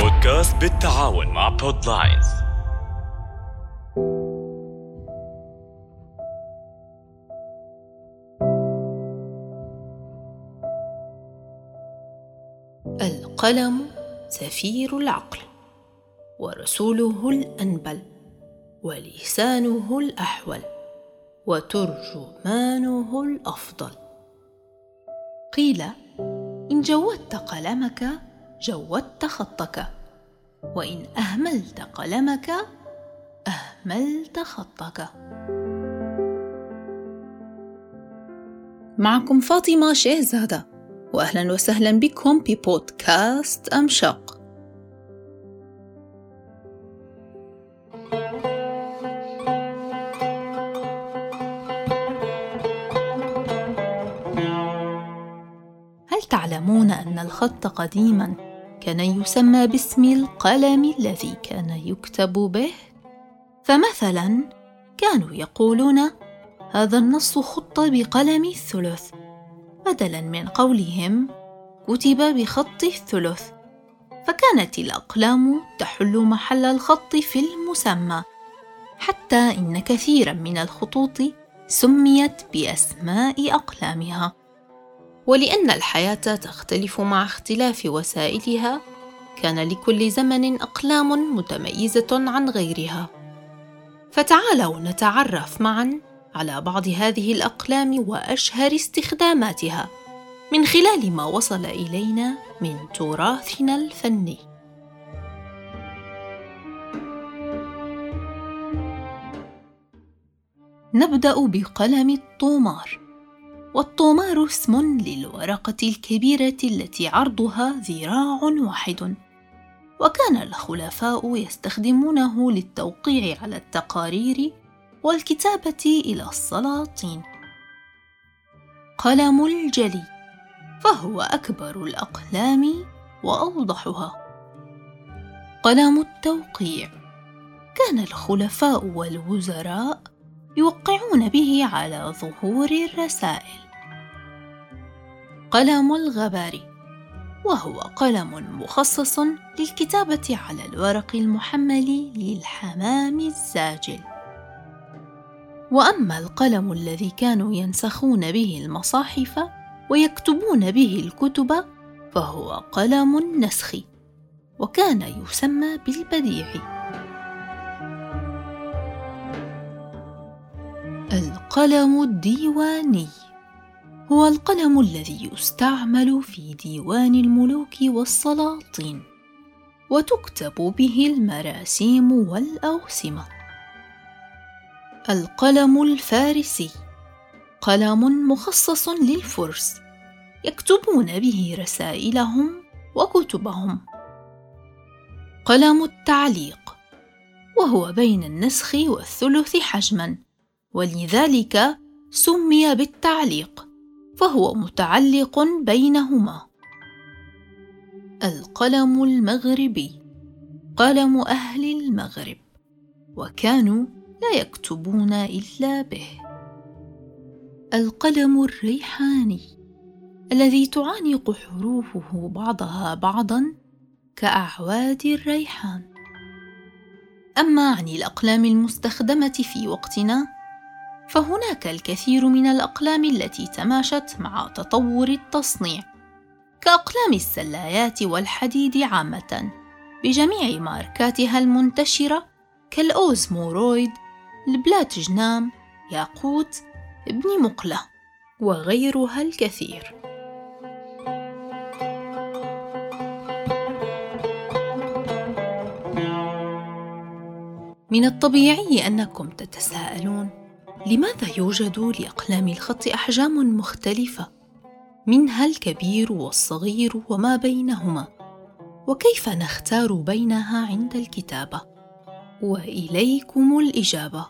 بودكاست بالتعاون مع بودلاينز القلم سفير العقل ورسوله الأنبل ولسانه الأحول وترجمانه الأفضل. قيل إن جودت قلمك جودت خطك. وإن أهملت قلمك أهملت خطك. معكم فاطمة شهزادة واهلا وسهلا بكم ببودكاست أمشاق. هل تعلمون أن الخط قديما؟ كان يسمى باسم القلم الذي كان يكتب به؟ فمثلا كانوا يقولون هذا النص خط بقلم الثلث. بدلا من قولهم كتب بخط الثلث. فكانت الأقلام تحل محل الخط في المسمى حتى إن كثيرا من الخطوط سميت بأسماء أقلامها. ولأن الحياة تختلف مع اختلاف وسائلها كان لكل زمن أقلام متميزة عن غيرها. فتعالوا نتعرف معا على بعض هذه الأقلام وأشهر استخداماتها من خلال ما وصل إلينا من تراثنا الفني. نبدأ بقلم الطومار. والطومار اسم للورقة الكبيرة التي عرضها ذراع واحد وكان الخلفاء يستخدمونه للتوقيع على التقارير والكتابة إلى السلاطين. قلم الجلي فهو أكبر الأقلام وأوضحها. قلم التوقيع كان الخلفاء والوزراء يوقعون به على ظهور الرسائل. قلم الغباري وهو قلم مخصص للكتابة على الورق المحمل للحمام الزاجل. وأما القلم الذي كانوا ينسخون به المصاحف ويكتبون به الكتب فهو قلم النسخ وكان يسمى بالبديع. القلم الديواني. هو القلم الذي يستعمل في ديوان الملوك والسلاطين وتكتب به المراسيم والاوسمه القلم الفارسي قلم مخصص للفرس يكتبون به رسائلهم وكتبهم. قلم التعليق وهو بين النسخ والثلث حجما ولذلك سمي بالتعليق. فهو متعلق بينهما. القلم المغربي. قلم أهل المغرب. وكانوا لا يكتبون إلا به. القلم الريحاني. الذي تعانق حروفه بعضها بعضا كأعواد الريحان. أما عن الأقلام المستخدمة في وقتنا فهناك الكثير من الأقلام التي تماشت مع تطور التصنيع. كأقلام السلايات والحديد عامة بجميع ماركاتها المنتشرة كالاوزمورويد البلاتجنام ياقوت ابن مقلة وغيرها الكثير. من الطبيعي أنكم تتساءلون لماذا يوجد لأقلام الخط أحجام مختلفة؟ منها الكبير والصغير وما بينهما؟ وكيف نختار بينها عند الكتابة؟ وإليكم الإجابة.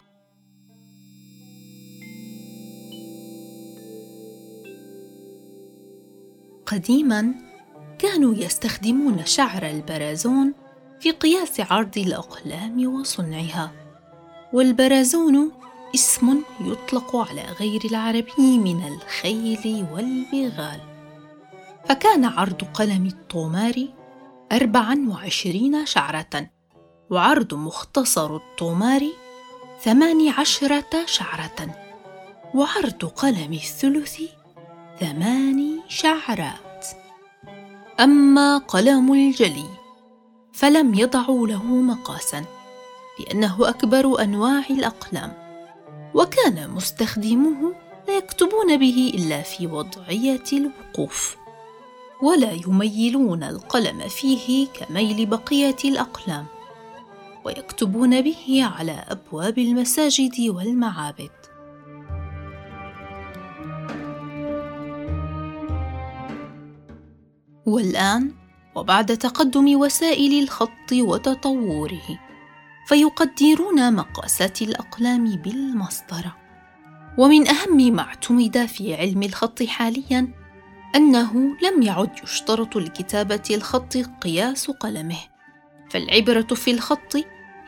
قديما كانوا يستخدمون شعر البرازون في قياس عرض الأقلام وصنعها والبرازون اسم يطلق على غير العربي من الخيل والبغال. فكان عرض قلم الطومار أربعا وعشرين شعرة وعرض مختصر الطومار ثمان عشرة شعرة وعرض قلم الثلث ثماني شعرات. أما قلم الجلي فلم يضعوا له مقاسا لأنه أكبر أنواع الأقلام. وكان مستخدموه لا يكتبون به إلا في وضعية الوقوف ولا يميلون القلم فيه كميل بقية الأقلام ويكتبون به على أبواب المساجد والمعابد. والآن وبعد تقدم وسائل الخط وتطوره فيقدرون مقاسات الأقلام بالمسطرة. ومن أهم ما اعتمد في علم الخط حالياً أنه لم يعد يشترط لكتابة الخط قياس قلمه. فالعبرة في الخط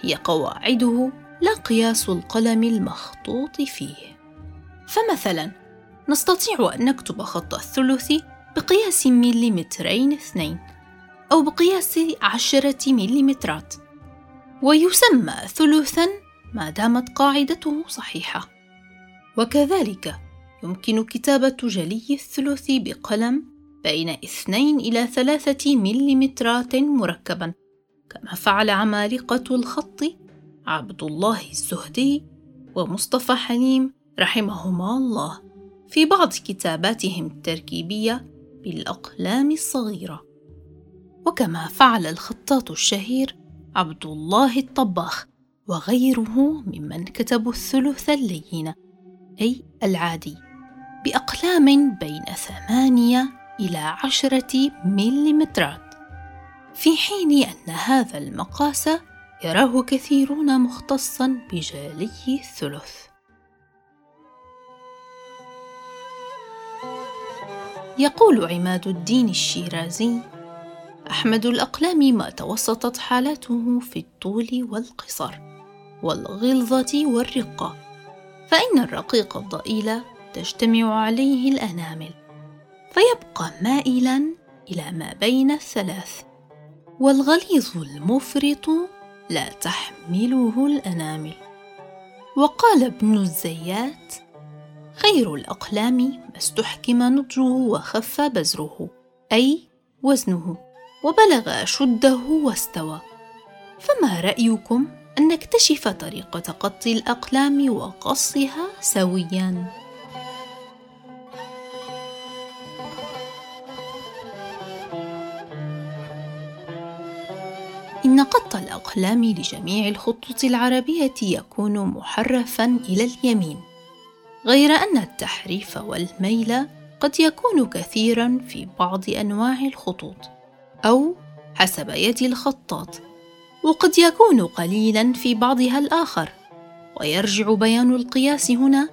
هي قواعده لا قياس القلم المخطوط فيه. فمثلا نستطيع أن نكتب خط الثلث بقياس مليمترين اثنين أو بقياس عشرة مليمترات. ويسمى ثلثا ما دامت قاعدته صحيحة. وكذلك يمكن كتابة جلي الثلث بقلم بين اثنين إلى ثلاثة مليمترات مركبا كما فعل عمالقة الخط عبد الله الزهدي ومصطفى حليم رحمهما الله في بعض كتاباتهم التركيبية بالأقلام الصغيرة. وكما فعل الخطاط الشهير عبد الله الطباخ وغيره ممن كتبوا الثلث اللين أي العادي بأقلام بين ثمانية إلى عشرة مليمترات. في حين أن هذا المقاس يراه كثيرون مختصا بجالي الثلث. يقول عماد الدين الشيرازي أحمد الأقلام ما توسطت حالته في الطول والقصر والغلظة والرقة فإن الرقيق الضئيل تجتمع عليه الأنامل فيبقى مائلا إلى ما بين الثلاث والغليظ المفرط لا تحمله الأنامل. وقال ابن الزيات خير الأقلام ما استحكم نضجه وخف بزره أي وزنه. وبلغ اشده واستوى. فما رأيكم أن نكتشف طريقة قط الأقلام وقصها سويا؟ إن قط الأقلام لجميع الخطوط العربية يكون محرفا إلى اليمين غير أن التحريف والميل قد يكون كثيرا في بعض أنواع الخطوط. أو حسب يد الخطاط. وقد يكون قليلا في بعضها الآخر. ويرجع بيان القياس هنا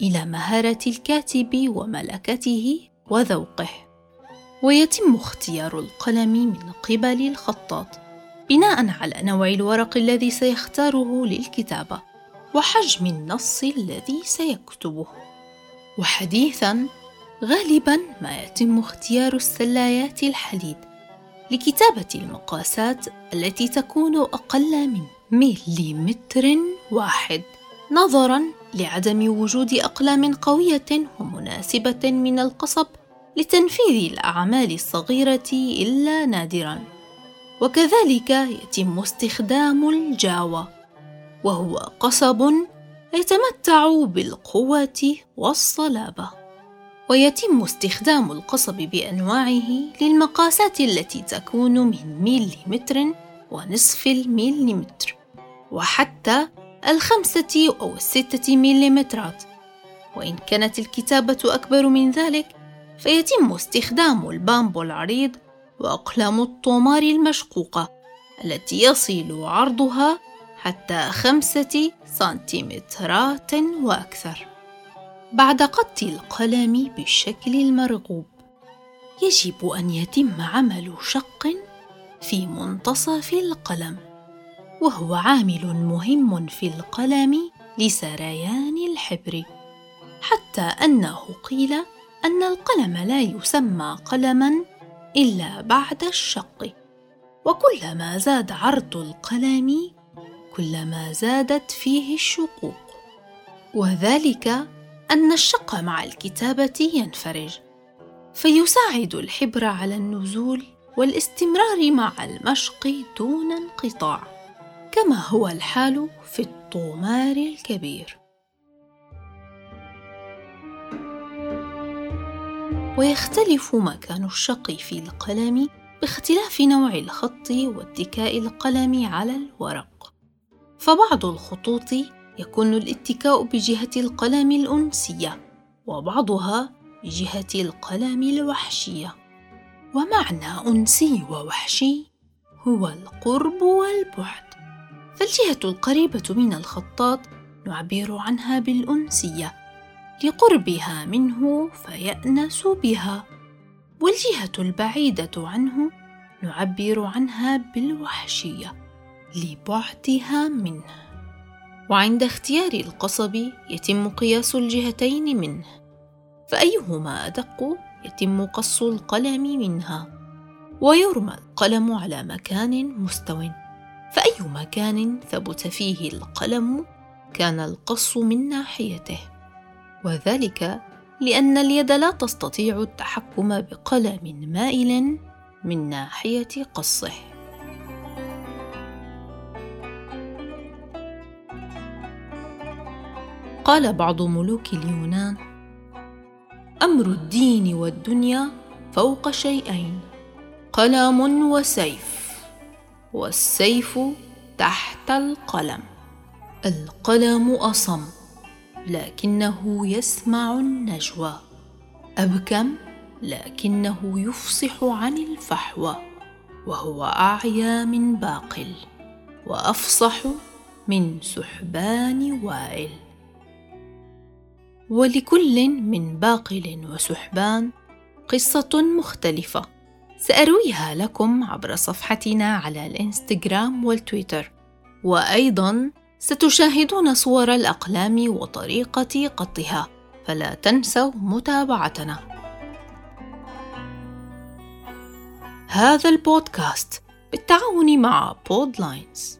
إلى مهارة الكاتب وملكته وذوقه. ويتم اختيار القلم من قبل الخطاط بناء على نوع الورق الذي سيختاره للكتابة وحجم النص الذي سيكتبه. وحديثا غالبا ما يتم اختيار السلايات الحديد. لكتابة المقاسات التي تكون أقل من مليمتر واحد نظرا لعدم وجود أقلام قوية ومناسبة من القصب لتنفيذ الأعمال الصغيرة إلا نادرا. وكذلك يتم استخدام الجاوة وهو قصب يتمتع بالقوة والصلابة. ويتم استخدام القصب بأنواعه للمقاسات التي تكون من مليمتر ونصف المليمتر وحتى الخمسة أو الستة مليمترات. وإن كانت الكتابة أكبر من ذلك فيتم استخدام البامبو العريض وأقلام الطومار المشقوقة التي يصل عرضها حتى خمسة سنتيمترات وأكثر. بعد قط القلم بالشكل المرغوب. يجب أن يتم عمل شق في منتصف القلم وهو عامل مهم في القلم لسريان الحبر حتى أنه قيل أن القلم لا يسمى قلما إلا بعد الشق. وكلما زاد عرض القلم كلما زادت فيه الشقوق. وذلك أن الشق مع الكتابة ينفرج فيساعد الحبر على النزول والاستمرار مع المشق دون انقطاع كما هو الحال في الطومار الكبير. ويختلف مكان الشق في القلم باختلاف نوع الخط واتكاء القلم على الورق فبعض الخطوط يكون الاتكاء بجهة القلم الأنسية وبعضها بجهة القلم الوحشية. ومعنى أنسي ووحشي هو القرب والبعد. فالجهة القريبة من الخطاط نعبر عنها بالأنسية. لقربها منه فيأنس بها. والجهة البعيدة عنه نعبر عنها بالوحشية لبعدها منه. وعند اختيار القصب يتم قياس الجهتين منه فأيهما أدق يتم قص القلم منها ويرمى القلم على مكان مستو فاي مكان ثبت فيه القلم كان القص من ناحيته وذلك لأن اليد لا تستطيع التحكم بقلم مائل من ناحية قصه. قال بعض ملوك اليونان أمر الدين والدنيا فوق شيئين قلم وسيف والسيف تحت القلم. القلم أصم لكنه يسمع النجوى. أبكم لكنه يفصح عن الفحوى. وهو أعيا من باقل وأفصح من سحبان وائل. ولكل من باقل وسحبان قصة مختلفة. سأرويها لكم عبر صفحتنا على الإنستغرام والتويتر. وأيضا ستشاهدون صور الأقلام وطريقة قطها. فلا تنسوا متابعتنا. هذا البودكاست بالتعاون مع بودلاينز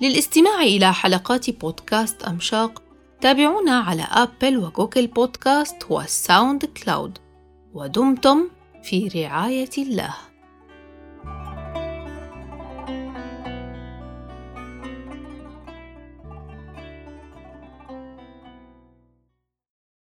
للاستماع إلى حلقات بودكاست أمشاق تابعونا على Apple و Google Podcast وال SoundCloud ودمتم في رعاية الله.